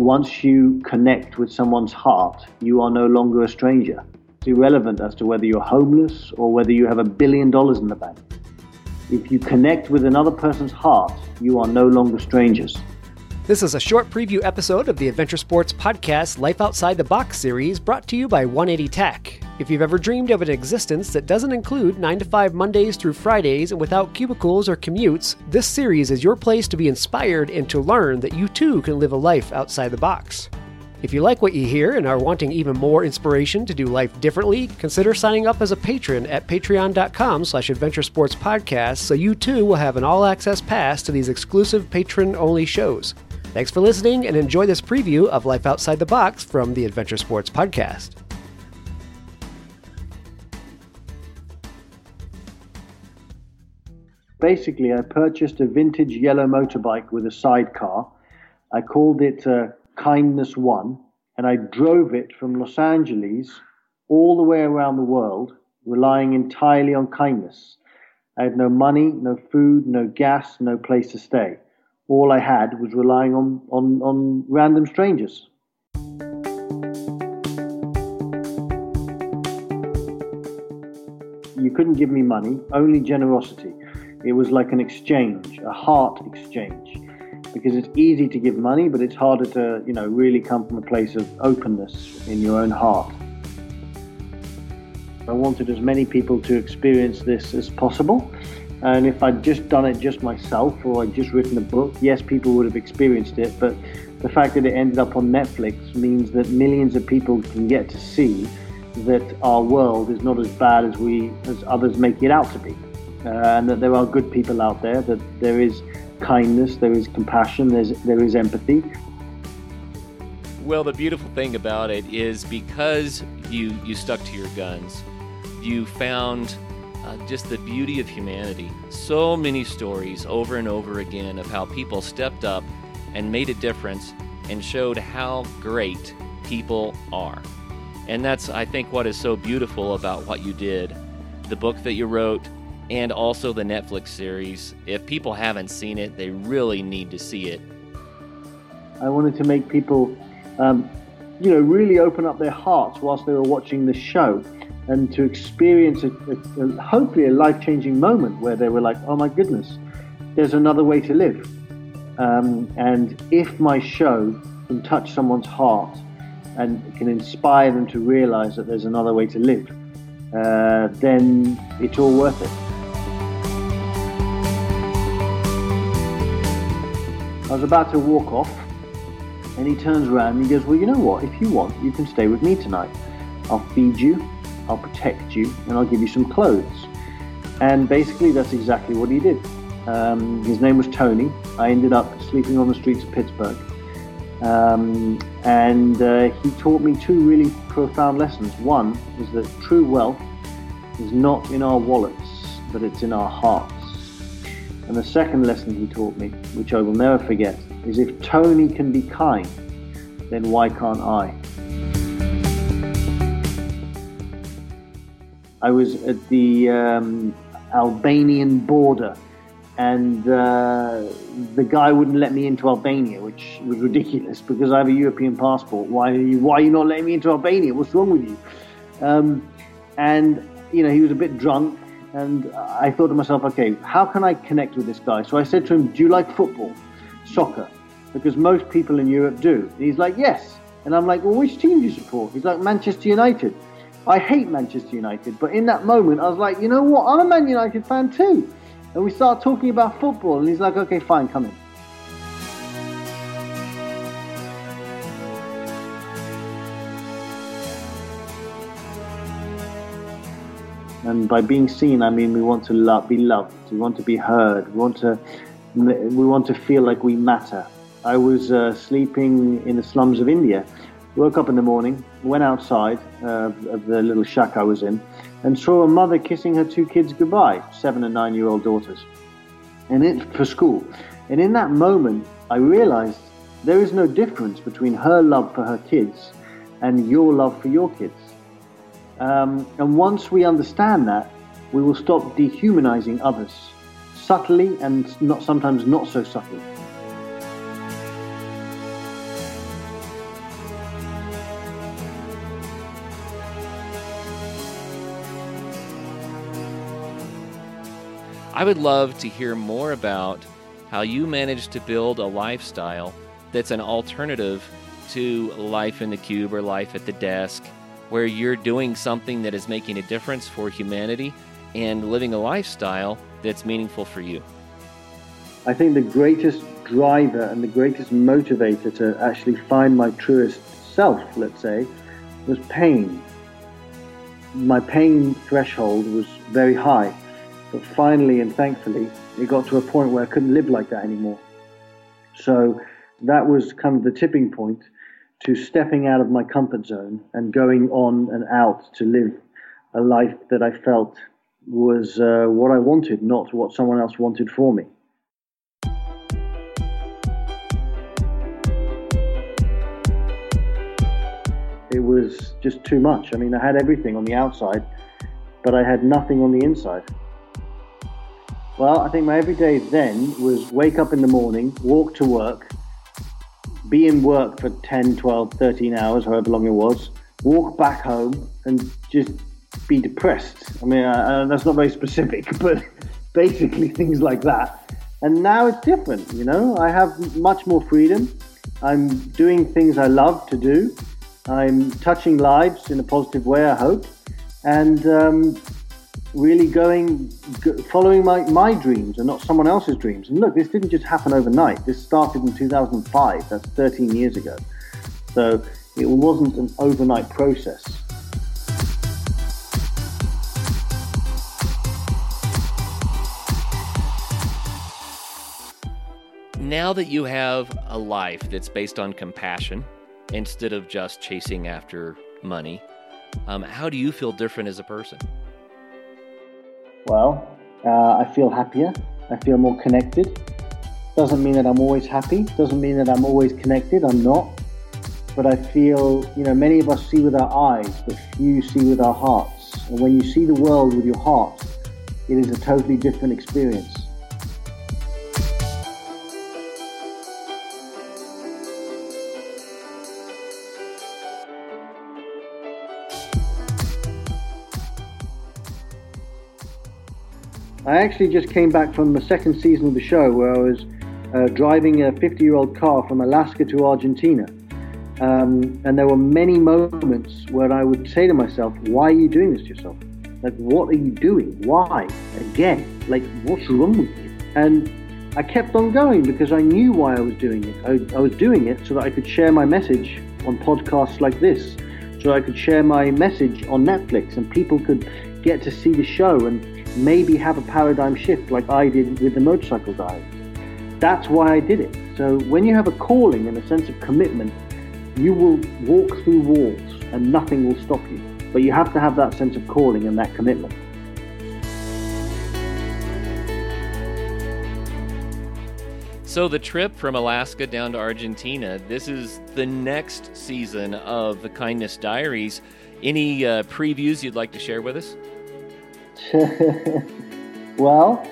once you connect with someone's heart, you are no longer a stranger. It's irrelevant as to whether you're homeless or whether you have a billion dollars in the bank. If you connect with another person's heart, you are no longer strangers. This is a short preview episode of the Adventure Sports Podcast Life Outside the Box series brought to you by 180 Tech. If you've ever dreamed of an existence that doesn't include 9 to 5 Mondays through Fridays and without cubicles or commutes, this series is your place to be inspired and to learn that you too can live a life outside the box. If you like what you hear and are wanting even more inspiration to do life differently, consider signing up as a patron at patreon.com slash adventuresportspodcast so you too will have an all-access pass to these exclusive patron-only shows. Thanks for listening and enjoy this preview of Life Outside the Box from the Adventure Sports Podcast. Basically, I purchased a vintage yellow motorbike with a sidecar. I called it uh, Kindness One, and I drove it from Los Angeles all the way around the world, relying entirely on kindness. I had no money, no food, no gas, no place to stay. All I had was relying on, on, on random strangers. You couldn't give me money, only generosity. It was like an exchange, a heart exchange, because it's easy to give money, but it's harder to, you know, really come from a place of openness in your own heart. I wanted as many people to experience this as possible. And if I'd just done it just myself or I'd just written a book, yes, people would have experienced it. But the fact that it ended up on Netflix means that millions of people can get to see that our world is not as bad as we as others make it out to be uh, and that there are good people out there, that there is kindness, there is compassion, there's, there is empathy. Well, the beautiful thing about it is because you, you stuck to your guns, you found uh, just the beauty of humanity. So many stories over and over again of how people stepped up and made a difference and showed how great people are. And that's, I think, what is so beautiful about what you did. The book that you wrote, and also the Netflix series. If people haven't seen it, they really need to see it. I wanted to make people, um, you know, really open up their hearts whilst they were watching the show and to experience a, a, a hopefully a life changing moment where they were like, oh my goodness, there's another way to live. Um, and if my show can touch someone's heart and can inspire them to realize that there's another way to live, uh, then it's all worth it. I was about to walk off, and he turns around and he goes, Well, you know what? If you want, you can stay with me tonight. I'll feed you, I'll protect you, and I'll give you some clothes. And basically, that's exactly what he did. Um, his name was Tony. I ended up sleeping on the streets of Pittsburgh. Um, and uh, he taught me two really profound lessons. One is that true wealth is not in our wallets, but it's in our hearts. And the second lesson he taught me, which I will never forget, is if Tony can be kind, then why can't I? I was at the um, Albanian border and uh, the guy wouldn't let me into Albania, which was ridiculous because I have a European passport. Why are you, why are you not letting me into Albania? What's wrong with you? Um, and, you know, he was a bit drunk and I thought to myself, okay, how can I connect with this guy? So I said to him, Do you like football, soccer? Because most people in Europe do. And he's like, Yes. And I'm like, Well, which team do you support? He's like, Manchester United. I hate Manchester United. But in that moment, I was like, You know what? I'm a Man United fan too. And we start talking about football. And he's like, Okay, fine, come in. And by being seen, I mean we want to love, be loved. We want to be heard. We want to, we want to feel like we matter. I was uh, sleeping in the slums of India. Woke up in the morning, went outside uh, of the little shack I was in, and saw a mother kissing her two kids goodbye, seven and nine year old daughters, and it for school. And in that moment, I realized there is no difference between her love for her kids and your love for your kids. Um, and once we understand that, we will stop dehumanizing others subtly and not sometimes not so subtly. I would love to hear more about how you managed to build a lifestyle that's an alternative to life in the cube or life at the desk where you're doing something that is making a difference for humanity and living a lifestyle that's meaningful for you. I think the greatest driver and the greatest motivator to actually find my truest self, let's say, was pain. My pain threshold was very high, but finally and thankfully, it got to a point where I couldn't live like that anymore. So that was kind of the tipping point to stepping out of my comfort zone and going on and out to live a life that I felt was uh, what I wanted, not what someone else wanted for me. It was just too much. I mean, I had everything on the outside, but I had nothing on the inside. Well, I think my everyday then was wake up in the morning, walk to work, be in work for 10, 12, 13 hours, however long it was, walk back home and just be depressed. I mean, uh, that's not very specific, but basically things like that. And now it's different, you know, I have much more freedom. I'm doing things I love to do. I'm touching lives in a positive way, I hope, and um, really going, following my, my dreams and not someone else's dreams. And look, this didn't just happen overnight. This started in 2005. That's 13 years ago. So it wasn't an overnight process. Now that you have a life that's based on compassion, instead of just chasing after money. Um, how do you feel different as a person? Well, uh, I feel happier. I feel more connected. Doesn't mean that I'm always happy. Doesn't mean that I'm always connected. I'm not. But I feel, you know, many of us see with our eyes, but few see with our hearts. And when you see the world with your heart, it is a totally different experience. I actually just came back from the second season of the show where I was uh, driving a 50 year old car from Alaska to Argentina. Um, and there were many moments where I would say to myself, Why are you doing this to yourself? Like, what are you doing? Why? Again? Like, what's wrong with you? And I kept on going because I knew why I was doing it. I, I was doing it so that I could share my message on podcasts like this, so I could share my message on Netflix and people could get to see the show and maybe have a paradigm shift like I did with the motorcycle dive. That's why I did it. So when you have a calling and a sense of commitment, you will walk through walls and nothing will stop you. But you have to have that sense of calling and that commitment. So, the trip from Alaska down to Argentina, this is the next season of the Kindness Diaries. Any uh, previews you'd like to share with us? well,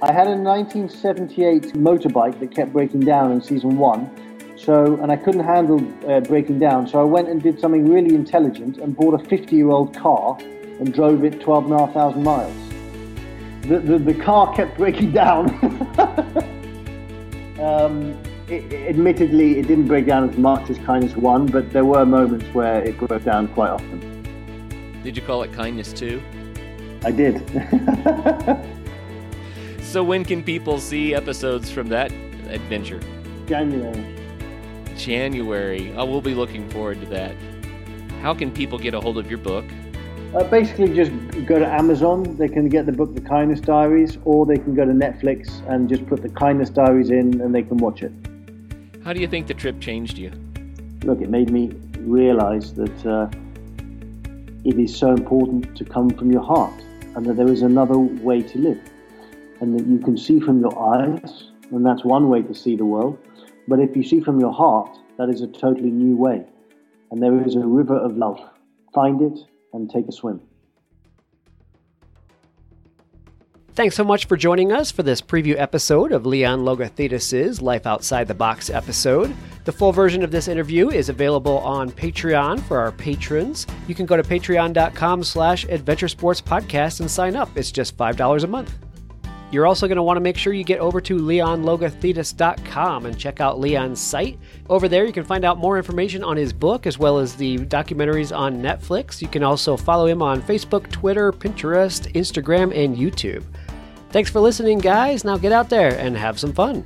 I had a 1978 motorbike that kept breaking down in season one. So, and I couldn't handle uh, breaking down. So I went and did something really intelligent and bought a 50 year old car and drove it 12,500 miles. The, the, the, car kept breaking down. um, it, it, admittedly, it didn't break down as much as Kindness 1, but there were moments where it broke down quite often. Did you call it Kindness 2? I did. so when can people see episodes from that adventure? January. January. Oh, we'll be looking forward to that. How can people get a hold of your book? Uh, basically, just go to Amazon. They can get the book, The Kindness Diaries, or they can go to Netflix and just put The Kindness Diaries in and they can watch it. How do you think the trip changed you? Look, it made me realize that uh, it is so important to come from your heart and that there is another way to live, and that you can see from your eyes, and that's one way to see the world. But if you see from your heart, that is a totally new way, and there is a river of love. Find it and take a swim. Thanks so much for joining us for this preview episode of Leon Logothetis' Life Outside the Box episode. The full version of this interview is available on Patreon for our patrons. You can go to patreon.com slash adventure sports podcast and sign up. It's just $5 a month. You're also going to want to make sure you get over to leonlogothetis.com and check out Leon's site. Over there, you can find out more information on his book as well as the documentaries on Netflix. You can also follow him on Facebook, Twitter, Pinterest, Instagram, and YouTube. Thanks for listening, guys. Now get out there and have some fun.